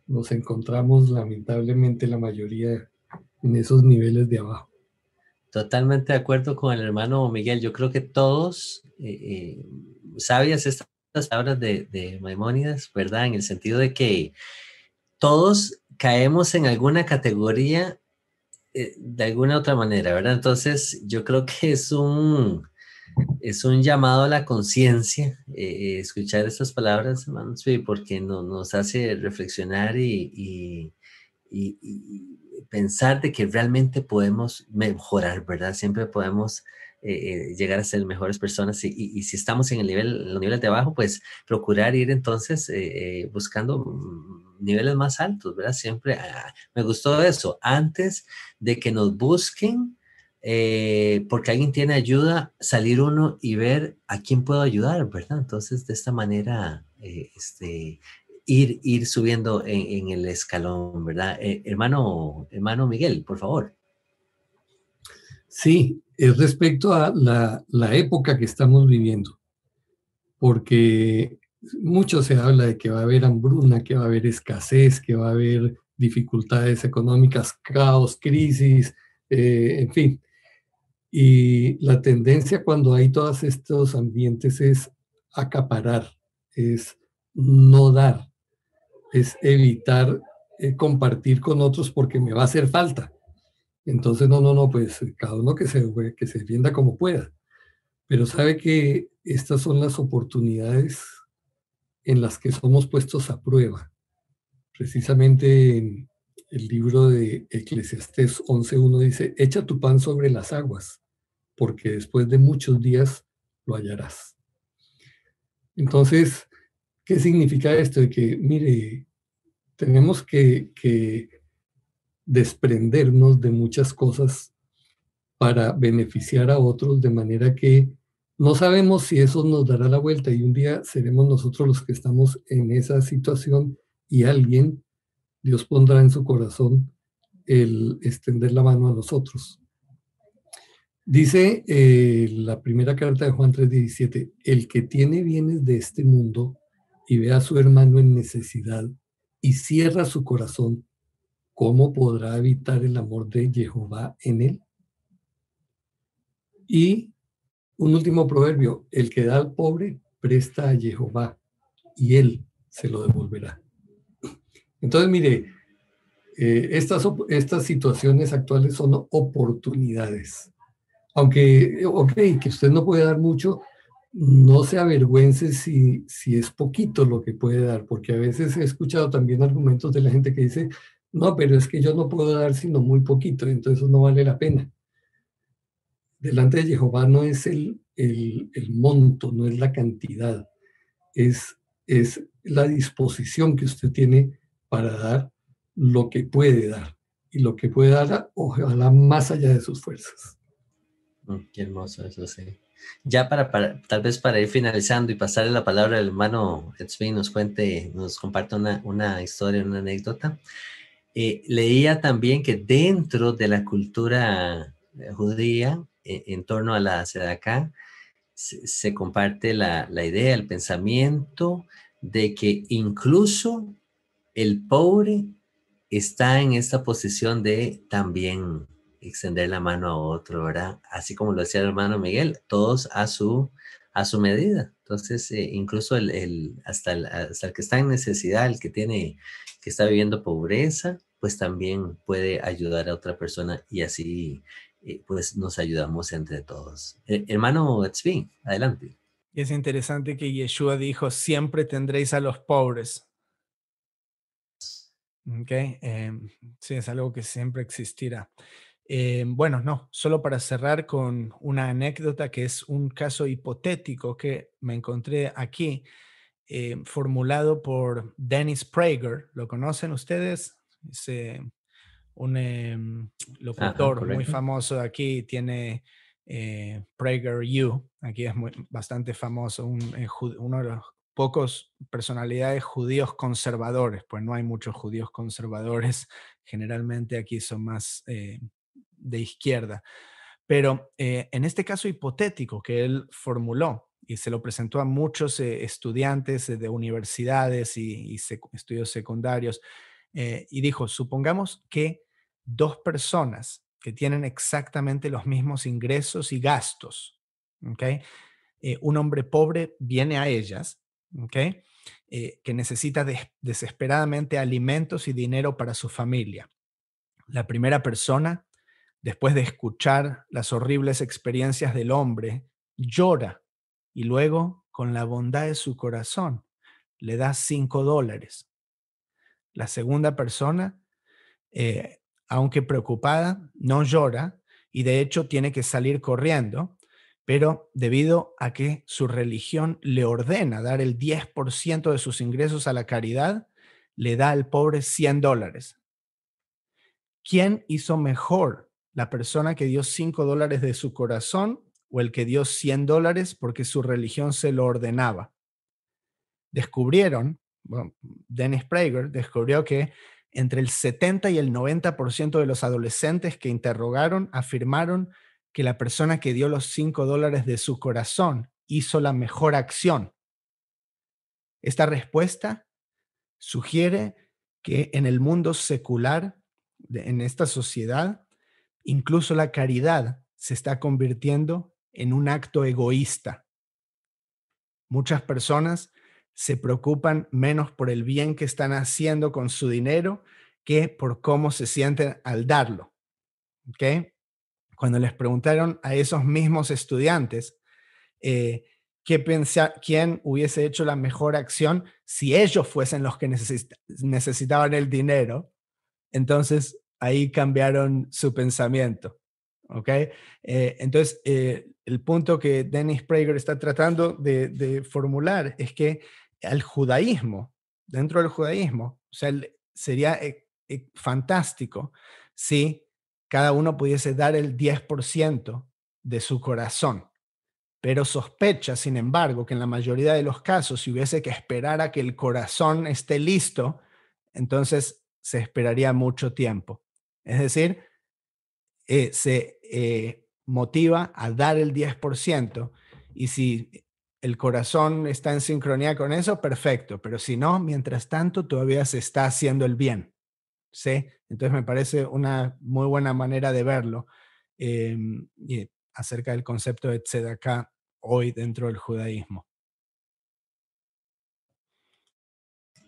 nos encontramos lamentablemente la mayoría en esos niveles de abajo. Totalmente de acuerdo con el hermano Miguel. Yo creo que todos, eh, eh, sabias estas palabras de, de Maimónidas, ¿verdad? En el sentido de que todos caemos en alguna categoría eh, de alguna otra manera, ¿verdad? Entonces, yo creo que es un, es un llamado a la conciencia eh, escuchar estas palabras, hermanos, porque no, nos hace reflexionar y, pensar de que realmente podemos mejorar, ¿verdad? Siempre podemos eh, llegar a ser mejores personas y, si estamos en el nivel, los niveles de abajo, pues procurar ir entonces buscando niveles más altos, ¿verdad? Siempre ah, me gustó eso. Antes de que nos busquen, eh, porque alguien tiene ayuda, salir uno y ver a quién puedo ayudar, ¿verdad? Entonces, de esta manera, eh, este, ir, ir subiendo en, el escalón, ¿verdad? Eh, hermano, hermano Miguel, por favor. Sí, es respecto a la, la época que estamos viviendo, porque mucho se habla de que va a haber hambruna, que va a haber escasez, que va a haber dificultades económicas, caos, crisis, eh, en fin. Y la tendencia cuando hay todos estos ambientes es acaparar, es no dar, es evitar eh, compartir con otros porque me va a hacer falta. Entonces, no, no, no, pues cada uno que se, que se defienda como pueda. Pero sabe que estas son las oportunidades en las que somos puestos a prueba. Precisamente en el libro de Eclesiastés 11.1 dice, echa tu pan sobre las aguas, porque después de muchos días lo hallarás. Entonces, ¿qué significa esto? De que, mire, tenemos que, que desprendernos de muchas cosas para beneficiar a otros de manera que no sabemos si eso nos dará la vuelta y un día seremos nosotros los que estamos en esa situación y alguien, Dios pondrá en su corazón el extender la mano a nosotros. Dice eh, la primera carta de Juan 3:17, el que tiene bienes de este mundo y ve a su hermano en necesidad y cierra su corazón, ¿cómo podrá evitar el amor de Jehová en él? Y un último proverbio, el que da al pobre presta a Jehová y él se lo devolverá. Entonces, mire, eh, estas, estas situaciones actuales son oportunidades. Aunque, ok, que usted no puede dar mucho, no se avergüence si, si es poquito lo que puede dar, porque a veces he escuchado también argumentos de la gente que dice, no, pero es que yo no puedo dar sino muy poquito, entonces no vale la pena delante de Jehová no es el, el, monto, no es la cantidad, es, es la disposición que usted tiene para dar lo que puede dar. Y lo que puede dar, ojalá más allá de sus fuerzas. Mm, qué hermoso eso, sí. Ya para, tal vez para ir finalizando y pasarle la palabra al hermano Edsby, nos cuente, nos comparte una, una historia, una anécdota. Eh, leía también que dentro de la cultura eh, judía, e, en torno a la se, se comparte la, la, idea, el pensamiento de que incluso el pobre está en esta posición de también extender la mano a otro, ¿verdad? Así como lo decía el hermano Miguel, todos a su, a su medida. Entonces, eh, incluso el, el, hasta, el, hasta el que está en necesidad, el que tiene, que está viviendo pobreza, pues también puede ayudar a otra persona y así pues nos ayudamos entre todos. Eh, hermano adelante. Es interesante que Yeshua dijo, siempre tendréis a los pobres. Okay. Em, sí, es algo que siempre existirá. Em, bueno, no, solo para cerrar con una anécdota que es un caso hipotético que me encontré aquí, em, formulado por Dennis Prager. ¿Lo conocen ustedes? un em, locutor muy famoso aquí, tiene eh, Prager U, aquí es muy, bastante famoso, un, eh, uno de los pocos personalidades judíos conservadores, pues no hay muchos judíos conservadores, generalmente aquí son más eh, de izquierda. Pero en este caso hipotético que él formuló y se lo presentó a muchos estudiantes de universidades y, estudios secundarios, y dijo, supongamos que dos personas que tienen exactamente los mismos ingresos y gastos. ¿okay? Eh, un hombre pobre viene a ellas, ¿okay? Eh, que necesita desesperadamente alimentos y dinero para su familia. La primera persona, después de escuchar las horribles experiencias del hombre, llora y luego, con la bondad de su corazón, le da cinco dólares. La segunda persona, eh, aunque preocupada, no llora y de hecho tiene que salir corriendo pero debido a que su religión le ordena dar el 10% de sus ingresos a la caridad, le da al pobre 100 dólares. ¿Quién hizo mejor? ¿La persona que dio 5 dólares de su corazón o el que dio 100 dólares porque su religión se lo ordenaba? Descubrieron, Dennis Prager descubrió que entre el 70 y el 90% de los adolescentes que interrogaron afirmaron que la persona que dio los 5 dólares de su corazón hizo la mejor acción. Esta respuesta sugiere que en el mundo secular, en esta sociedad, incluso la caridad se está convirtiendo en un acto egoísta. Muchas personas se preocupan menos por el bien que están haciendo con su dinero que por cómo se sienten al darlo. ¿Okay? cuando les preguntaron a esos mismos estudiantes eh, qué quién hubiese hecho la mejor acción si ellos fuesen los que necesitaban el dinero, entonces ahí cambiaron su pensamiento. ¿ok? Eh, entonces, eh, el punto que Dennis Prager está tratando de, formular es que al judaísmo, dentro del judaísmo, o sea, sería fantástico si cada uno pudiese dar el 10% de su corazón. Pero sospecha, sin embargo, que en la mayoría de los casos, si hubiese que esperar a que el corazón esté listo, entonces se esperaría mucho tiempo. Es decir, eh, se eh, motiva a dar el 10% y si el corazón está en sincronía con eso, perfecto, pero si no, mientras tanto, todavía se está haciendo el bien. ¿sí? Entonces me parece una muy buena manera de verlo em, acerca del concepto de tzedakah hoy dentro del judaísmo.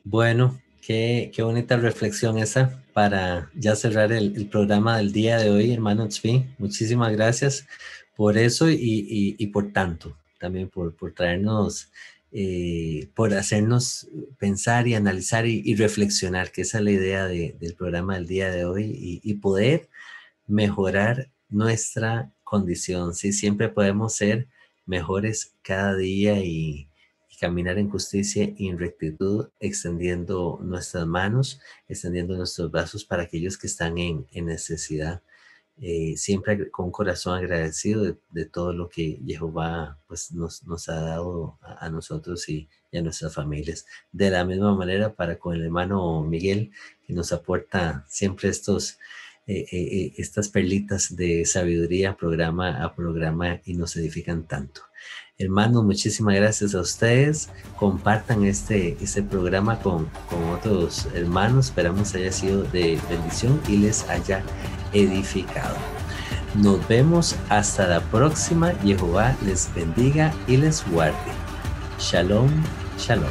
Bueno, qué, qué bonita reflexión esa para ya cerrar el, programa del día de hoy, hermano Tzvi. Muchísimas gracias por eso y, por tanto, también por, por traernos eh, por hacernos pensar y analizar y, reflexionar, que esa es la idea del programa del día de hoy, y, poder mejorar nuestra condición. Sí, siempre podemos ser mejores cada día y, caminar en justicia y en rectitud, extendiendo nuestras manos, extendiendo nuestros brazos para aquellos que están en necesidad. Eh, siempre con corazón agradecido de, todo lo que Jehová pues, nos, nos ha dado a, nosotros y, a nuestras familias. De la misma manera para con el hermano Miguel, que nos aporta siempre estos, eh, eh, estas perlitas de sabiduría programa a programa y nos edifican tanto. Hermanos, muchísimas gracias a ustedes. Compartan este, este programa con, con otros hermanos. Esperamos haya sido de bendición y les haya edificado. Nos vemos hasta la próxima. Jehová les bendiga y les guarde. Shalom, shalom.